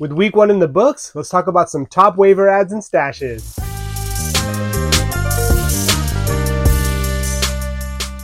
With week one in the books, let's talk about some top waiver ads and stashes.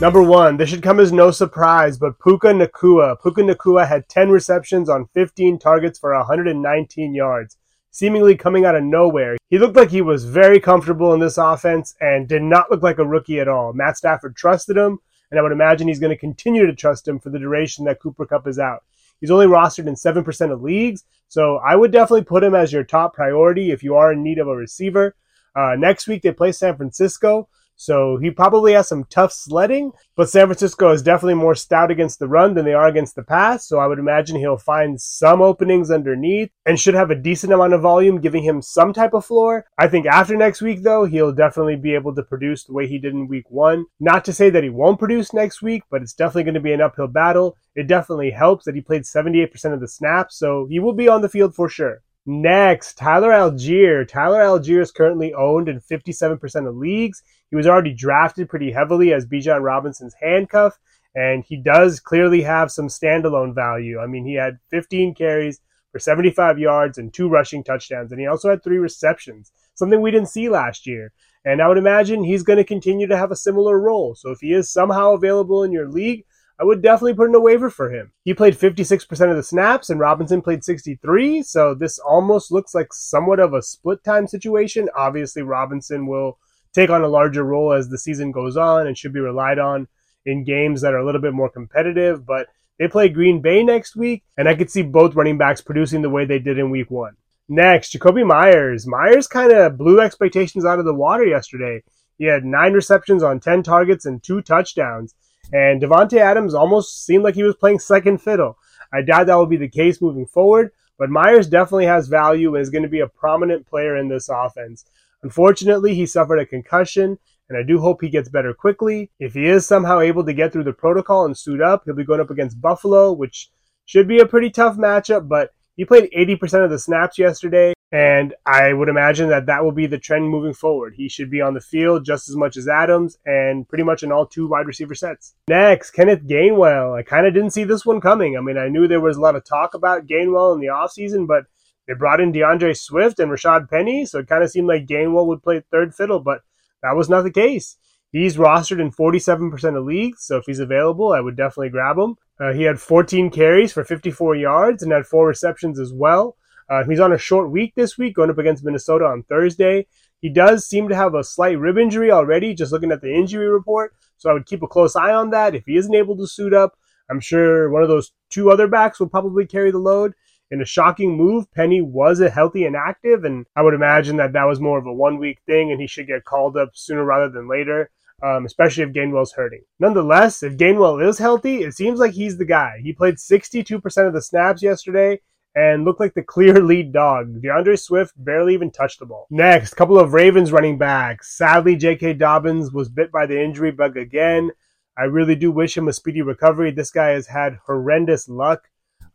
Number one, this should come as no surprise, but Puka Nacua. Puka Nacua had 10 receptions on 15 targets for 119 yards, seemingly coming out of nowhere. He looked like he was very comfortable in this offense and did not look like a rookie at all. Matt Stafford trusted him, and I would imagine he's going to continue to trust him for the duration that Cooper Kupp is out. He's only rostered in 7% of leagues, so I would definitely put him as your top priority if you are in need of a receiver. Uh, next week, they play San Francisco. So he probably has some tough sledding, but San Francisco is definitely more stout against the run than they are against the pass. So I would imagine he'll find some openings underneath and should have a decent amount of volume, giving him some type of floor. I think after next week, though, he'll definitely be able to produce the way he did in week one. Not to say that he won't produce next week, but it's definitely going to be an uphill battle. It definitely helps that he played 78% of the snaps, so he will be on the field for sure. Next, Tyler Allgeier. Tyler Allgeier is currently owned in 57% of leagues. He was already drafted pretty heavily as Bijan Robinson's handcuff, and he does clearly have some standalone value. I mean, he had 15 carries for 75 yards and two rushing touchdowns, and he also had three receptions, something we didn't see last year. And I would imagine he's going to continue to have a similar role. So if he is somehow available in your league, I would definitely put in a waiver for him. He played 56% of the snaps and Robinson played 63, so this almost looks like somewhat of a split time situation. Obviously, Robinson will take on a larger role as the season goes on and should be relied on in games that are a little bit more competitive, but they play Green Bay next week, and I could see both running backs producing the way they did in week one. Next, Jakobi Meyers. Meyers kind of blew expectations out of the water yesterday. He had nine receptions on 10 targets and two touchdowns. And Davante Adams almost seemed like he was playing second fiddle. I doubt that will be the case moving forward, but Meyers definitely has value and is going to be a prominent player in this offense. Unfortunately, he suffered a concussion, and I do hope he gets better quickly. If he is somehow able to get through the protocol and suit up, he'll be going up against Buffalo, which should be a pretty tough matchup, but he played 80% of the snaps yesterday, and I would imagine that that will be the trend moving forward. He should be on the field just as much as Adams and pretty much in all two wide receiver sets. Next, Kenneth Gainwell. I kind of didn't see this one coming. I mean, I knew there was a lot of talk about Gainwell in the offseason, but they brought in D'Andre Swift and Rashaad Penny, so it kind of seemed like Gainwell would play third fiddle, but that was not the case. He's rostered in 47% of leagues, so if he's available, I would definitely grab him. Uh, he had 14 carries for 54 yards and had four receptions as well. Uh, he's on a short week this week, going up against Minnesota on Thursday. He does seem to have a slight rib injury already, just looking at the injury report. So I would keep a close eye on that. If he isn't able to suit up, I'm sure one of those two other backs will probably carry the load. In a shocking move, Penny was a healthy and active, and I would imagine that that was more of a one week thing, and he should get called up sooner rather than later. Um, especially if Gainwell's hurting. Nonetheless, if Gainwell is healthy, it seems like he's the guy. He played 62% of the snaps yesterday and looked like the clear lead dog. D'Andre Swift barely even touched the ball. Next, couple of Ravens running backs. Sadly, J.K. Dobbins was bit by the injury bug again. I really do wish him a speedy recovery. This guy has had horrendous luck.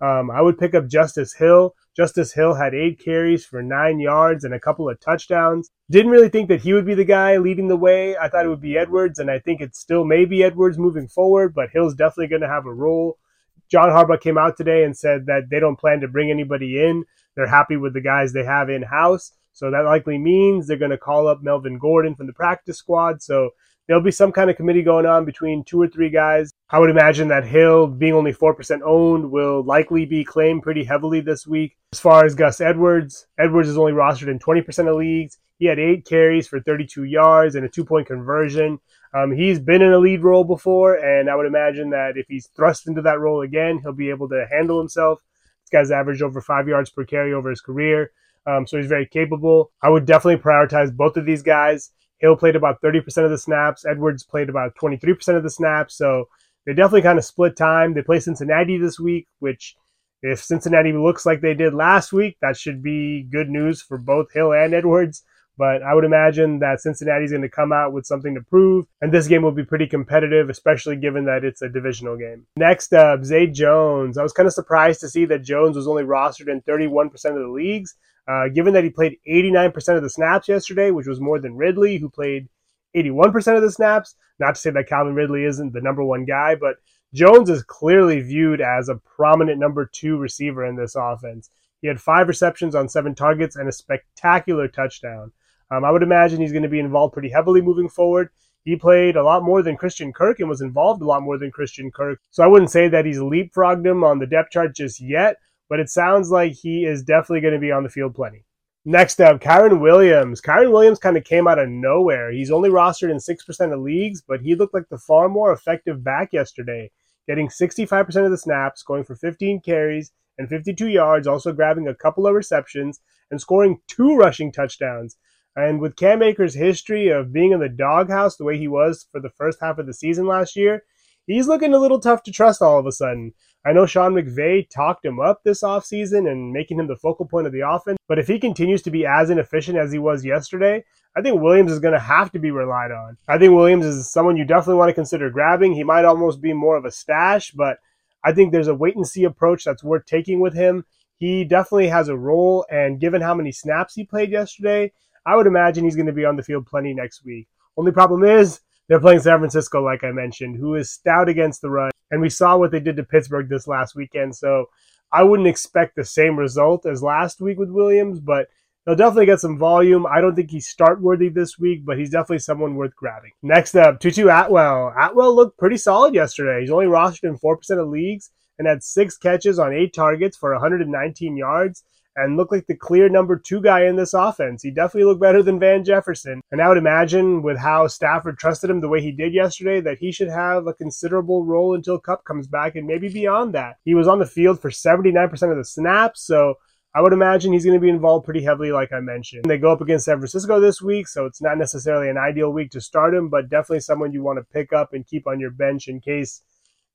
Um, I would pick up Justice Hill. Justice Hill had eight carries for nine yards and a couple of touchdowns. Didn't really think that he would be the guy leading the way. I thought it would be Edwards, and I think it still may be Edwards moving forward, but Hill's definitely going to have a role. John Harbaugh came out today and said that they don't plan to bring anybody in. They're happy with the guys they have in house. So that likely means they're going to call up Melvin Gordon from the practice squad. So there'll be some kind of committee going on between two or three guys. I would imagine that Hill, being only 4% owned, will likely be claimed pretty heavily this week. As far as Gus Edwards, Edwards is only rostered in 20% of leagues. He had eight carries for 32 yards and a two point conversion. Um, he's been in a lead role before, and I would imagine that if he's thrust into that role again, he'll be able to handle himself. This guy's averaged over five yards per carry over his career, um, so he's very capable. I would definitely prioritize both of these guys. Hill played about 30% of the snaps. Edwards played about 23% of the snaps. So they definitely kind of split time. They play Cincinnati this week, which if Cincinnati looks like they did last week, that should be good news for both Hill and Edwards. But I would imagine that Cincinnati's going to come out with something to prove, and this game will be pretty competitive, especially given that it's a divisional game. Next up, Zay Jones. I was kind of surprised to see that Jones was only rostered in 31% of the leagues, uh, given that he played 89% of the snaps yesterday, which was more than Ridley, who played 81% of the snaps. Not to say that Calvin Ridley isn't the number one guy, but Jones is clearly viewed as a prominent number two receiver in this offense. He had five receptions on seven targets and a spectacular touchdown. Um, I would imagine he's going to be involved pretty heavily moving forward. He played a lot more than Christian Kirk and was involved a lot more than Christian Kirk. So I wouldn't say that he's leapfrogged him on the depth chart just yet, but it sounds like he is definitely going to be on the field plenty. Next up, Kyren Williams. Kyren Williams kind of came out of nowhere. He's only rostered in 6% of leagues, but he looked like the far more effective back yesterday, getting 65% of the snaps, going for 15 carries and 52 yards, also grabbing a couple of receptions and scoring two rushing touchdowns. And with Cam Akers' history of being in the doghouse the way he was for the first half of the season last year, he's looking a little tough to trust all of a sudden. I know Sean McVay talked him up this offseason and making him the focal point of the offense, but if he continues to be as inefficient as he was yesterday, I think Williams is going to have to be relied on. I think Williams is someone you definitely want to consider grabbing. He might almost be more of a stash, but I think there's a wait and see approach that's worth taking with him. He definitely has a role, and given how many snaps he played yesterday, I would imagine he's going to be on the field plenty next week. Only problem is they're playing San Francisco, like I mentioned, who is stout against the run. And we saw what they did to Pittsburgh this last weekend. So I wouldn't expect the same result as last week with Williams, but he'll definitely get some volume. I don't think he's start worthy this week, but he's definitely someone worth grabbing. Next up, Tutu Atwell. Atwell looked pretty solid yesterday. He's only rostered in 4% of leagues and had six catches on eight targets for 119 yards and looked like the clear number two guy in this offense. He definitely looked better than Van Jefferson. And I would imagine with how Stafford trusted him the way he did yesterday that he should have a considerable role until Kupp comes back and maybe beyond that. He was on the field for 79% of the snaps, so I would imagine he's going to be involved pretty heavily, like I mentioned. They go up against San Francisco this week, so it's not necessarily an ideal week to start him, but definitely someone you want to pick up and keep on your bench in case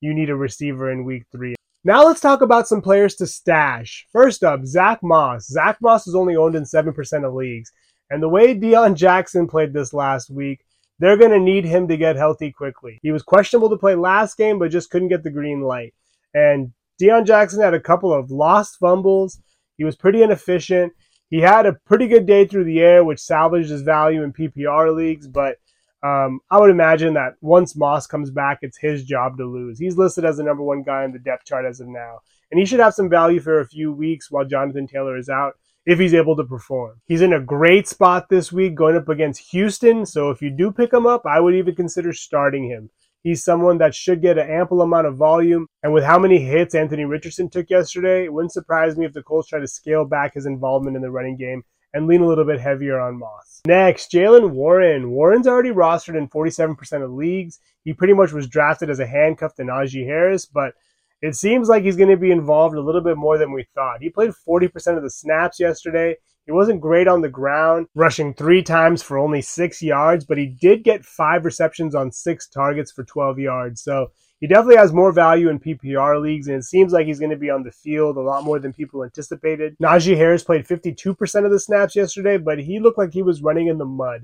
you need a receiver in week three. Now let's talk about some players to stash. First up, Zach Moss. Zach Moss is only owned in 7% of leagues. And the way Deon Jackson played this last week, they're going to need him to get healthy quickly. He was questionable to play last game, but just couldn't get the green light. And Deon Jackson had a couple of lost fumbles. He was pretty inefficient. He had a pretty good day through the air, which salvaged his value in PPR leagues, but um, I would imagine that once Moss comes back, it's his job to lose. He's listed as the number one guy in the depth chart as of now, and he should have some value for a few weeks while Jonathan Taylor is out if he's able to perform. He's in a great spot this week going up against Houston, so if you do pick him up, I would even consider starting him. He's someone that should get an ample amount of volume, and with how many hits Anthony Richardson took yesterday, it wouldn't surprise me if the Colts try to scale back his involvement in the running game and lean a little bit heavier on Moss. Next, Jaylen Warren. Warren's already rostered in 47% of leagues. He pretty much was drafted as a handcuff to Najee Harris, but it seems like he's going to be involved a little bit more than we thought. He played 40% of the snaps yesterday. He wasn't great on the ground, rushing three times for only six yards, but he did get five receptions on six targets for 12 yards. So he definitely has more value in PPR leagues, and it seems like he's going to be on the field a lot more than people anticipated. Najee Harris played 52% of the snaps yesterday, but he looked like he was running in the mud.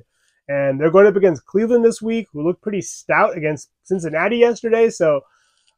And they're going up against Cleveland this week, who looked pretty stout against Cincinnati yesterday. So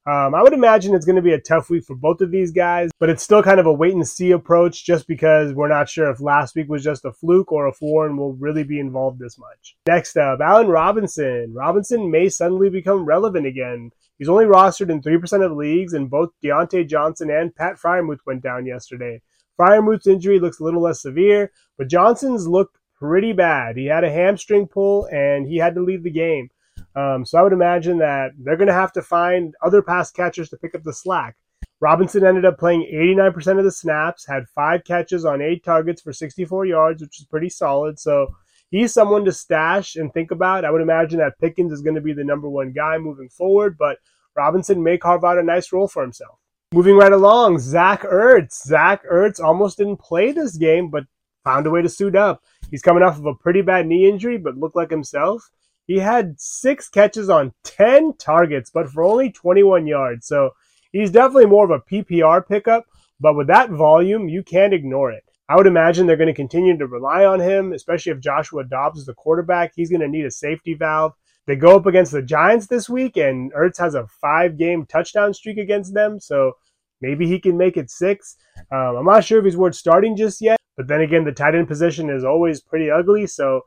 um, I would imagine it's going to be a tough week for both of these guys, but it's still kind of a wait and see approach just because we're not sure if last week was just a fluke or if Warren will really be involved this much. Next up, Allen Robinson. Robinson may suddenly become relevant again. He's only rostered in 3% of leagues, and both Diontae Johnson and Pat Freiermuth went down yesterday. Freiermuth's injury looks a little less severe, but Johnson's looked pretty bad. He had a hamstring pull, and he had to leave the game. Um, so I would imagine that they're going to have to find other pass catchers to pick up the slack. Robinson ended up playing 89% of the snaps, had five catches on eight targets for 64 yards, which is pretty solid. So he's someone to stash and think about. I would imagine that Pickens is going to be the number one guy moving forward, but Robinson may carve out a nice role for himself. Moving right along, Zach Ertz. Zach Ertz almost didn't play this game, but found a way to suit up. He's coming off of a pretty bad knee injury, but looked like himself. He had six catches on 10 targets, but for only 21 yards. So he's definitely more of a PPR pickup, but with that volume, you can't ignore it. I would imagine they're going to continue to rely on him, especially if Joshua Dobbs is the quarterback. He's going to need a safety valve. They go up against the Giants this week, and Ertz has a five game touchdown streak against them. So maybe he can make it six. Um, I'm not sure if he's worth starting just yet, but then again, the tight end position is always pretty ugly. So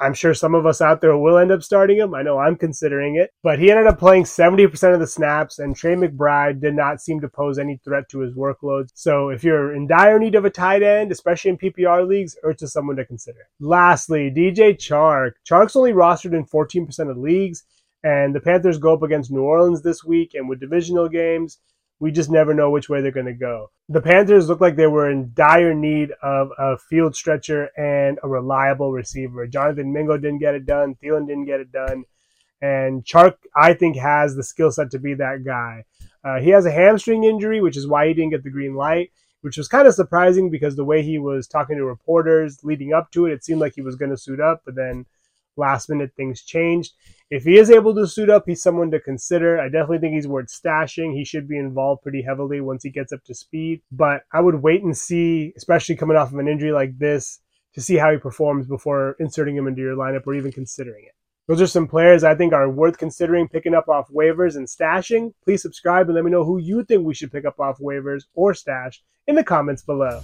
I'm sure some of us out there will end up starting him. I know I'm considering it. But he ended up playing 70% of the snaps, and Trey McBride did not seem to pose any threat to his workload. So if you're in dire need of a tight end, especially in PPR leagues, Ertz is someone to consider. Lastly, DJ Chark. Chark's only rostered in 14% of leagues, and the Panthers go up against New Orleans this week, and with divisional games, we just never know which way they're going to go. The Panthers look like they were in dire need of a field stretcher and a reliable receiver. Jonathan Mingo didn't get it done. Thielen didn't get it done. And Chark, I think, has the skill set to be that guy. Uh, he has a hamstring injury, which is why he didn't get the green light, which was kind of surprising because the way he was talking to reporters leading up to it, it seemed like he was going to suit up, but then last minute things changed. If he is able to suit up, he's someone to consider. I definitely think he's worth stashing. He should be involved pretty heavily once he gets up to speed. But I would wait and see, especially coming off of an injury like this, to see how he performs before inserting him into your lineup or even considering it. Those are some players I think are worth considering picking up off waivers and stashing. Please subscribe and let me know who you think we should pick up off waivers or stash in the comments below.